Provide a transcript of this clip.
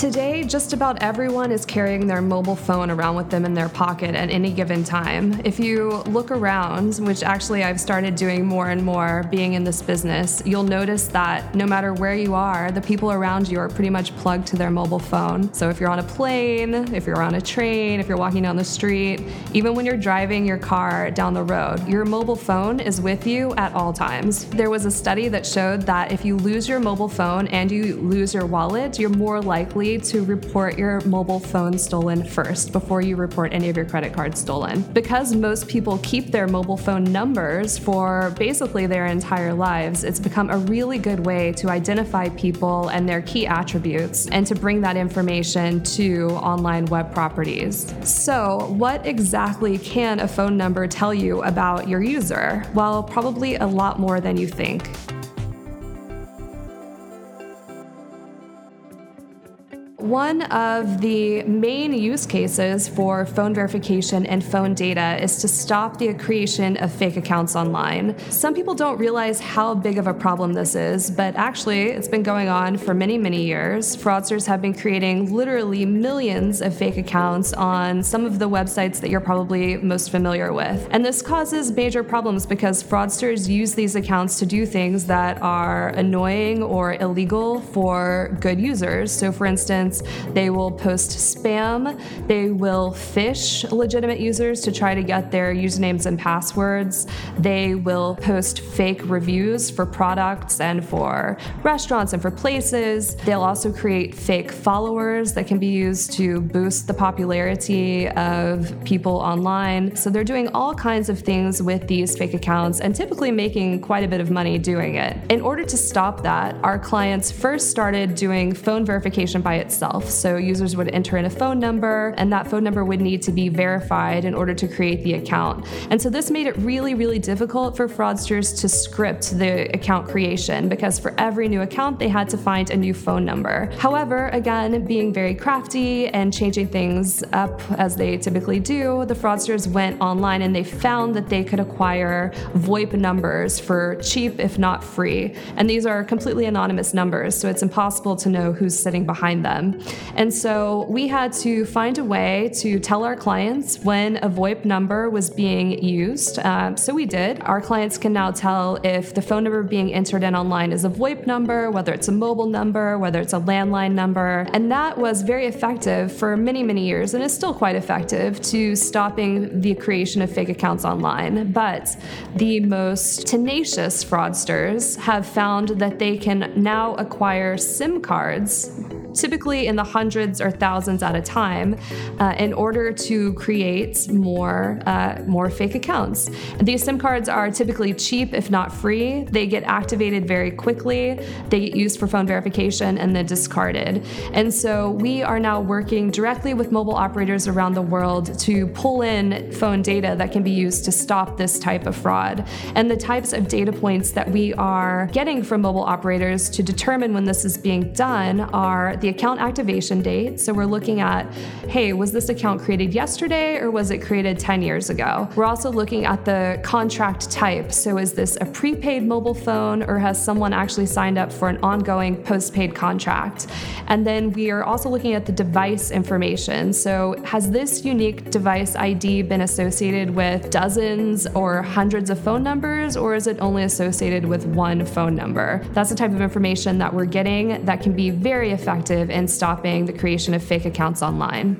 Today, just about everyone is carrying their mobile phone around with them in their pocket at any given time. If you look around, which actually I've started doing more and more being in this business, you'll notice that no matter where you are, the people around you are pretty much plugged to their mobile phone. So if you're on a plane, if you're on a train, if you're walking down the street, even when you're driving your car down the road, your mobile phone is with you at all times. There was a study that showed that if you lose your mobile phone and you lose your wallet, you're more likely to report your mobile phone stolen first before you report any of your credit cards stolen. Because most people keep their mobile phone numbers for basically their entire lives, it's become a really good way to identify people and their key attributes and to bring that information to online web properties. So, what exactly can a phone number tell you about your user? Well, probably a lot more than you think. One of the main use cases for phone verification and phone data is to stop the creation of fake accounts online. Some people don't realize how big of a problem this is, but actually, it's been going on for many, many years. Fraudsters have been creating literally millions of fake accounts on some of the websites that you're probably most familiar with. And this causes major problems because fraudsters use these accounts to do things that are annoying or illegal for good users. So, for instance, they will post spam. They will phish legitimate users to try to get their usernames and passwords. They will post fake reviews for products and for restaurants and for places. They'll also create fake followers that can be used to boost the popularity of people online. So they're doing all kinds of things with these fake accounts and typically making quite a bit of money doing it. In order to stop that, our clients first started doing phone verification by itself itself. So users would enter in a phone number, and that phone number would need to be verified in order to create the account. And so this made it really, really difficult for fraudsters to script the account creation because for every new account, they had to find a new phone number. However, again, being very crafty and changing things up as they typically do, the fraudsters went online and they found that they could acquire VoIP numbers for cheap, if not free. And these are completely anonymous numbers, so it's impossible to know who's sitting behind them. And so we had to find a way to tell our clients when a VoIP number was being used. Um, so we did. Our clients can now tell if the phone number being entered in online is a VoIP number, whether it's a mobile number, whether it's a landline number. And that was very effective for many, many years and is still quite effective to stopping the creation of fake accounts online. But the most tenacious fraudsters have found that they can now acquire SIM cards typically in the hundreds or thousands at a time, uh, in order to create more uh, more fake accounts. These SIM cards are typically cheap, if not free. They get activated very quickly. They get used for phone verification and then discarded. And so we are now working directly with mobile operators around the world to pull in phone data that can be used to stop this type of fraud. And the types of data points that we are getting from mobile operators to determine when this is being done are the account activation date. So we're looking at, hey, was this account created yesterday or was it created 10 years ago? We're also looking at the contract type. So is this a prepaid mobile phone or has someone actually signed up for an ongoing postpaid contract? And then we are also looking at the device information. So has this unique device ID been associated with dozens or hundreds of phone numbers or is it only associated with one phone number? That's the type of information that we're getting that can be very effective in stopping the creation of fake accounts online.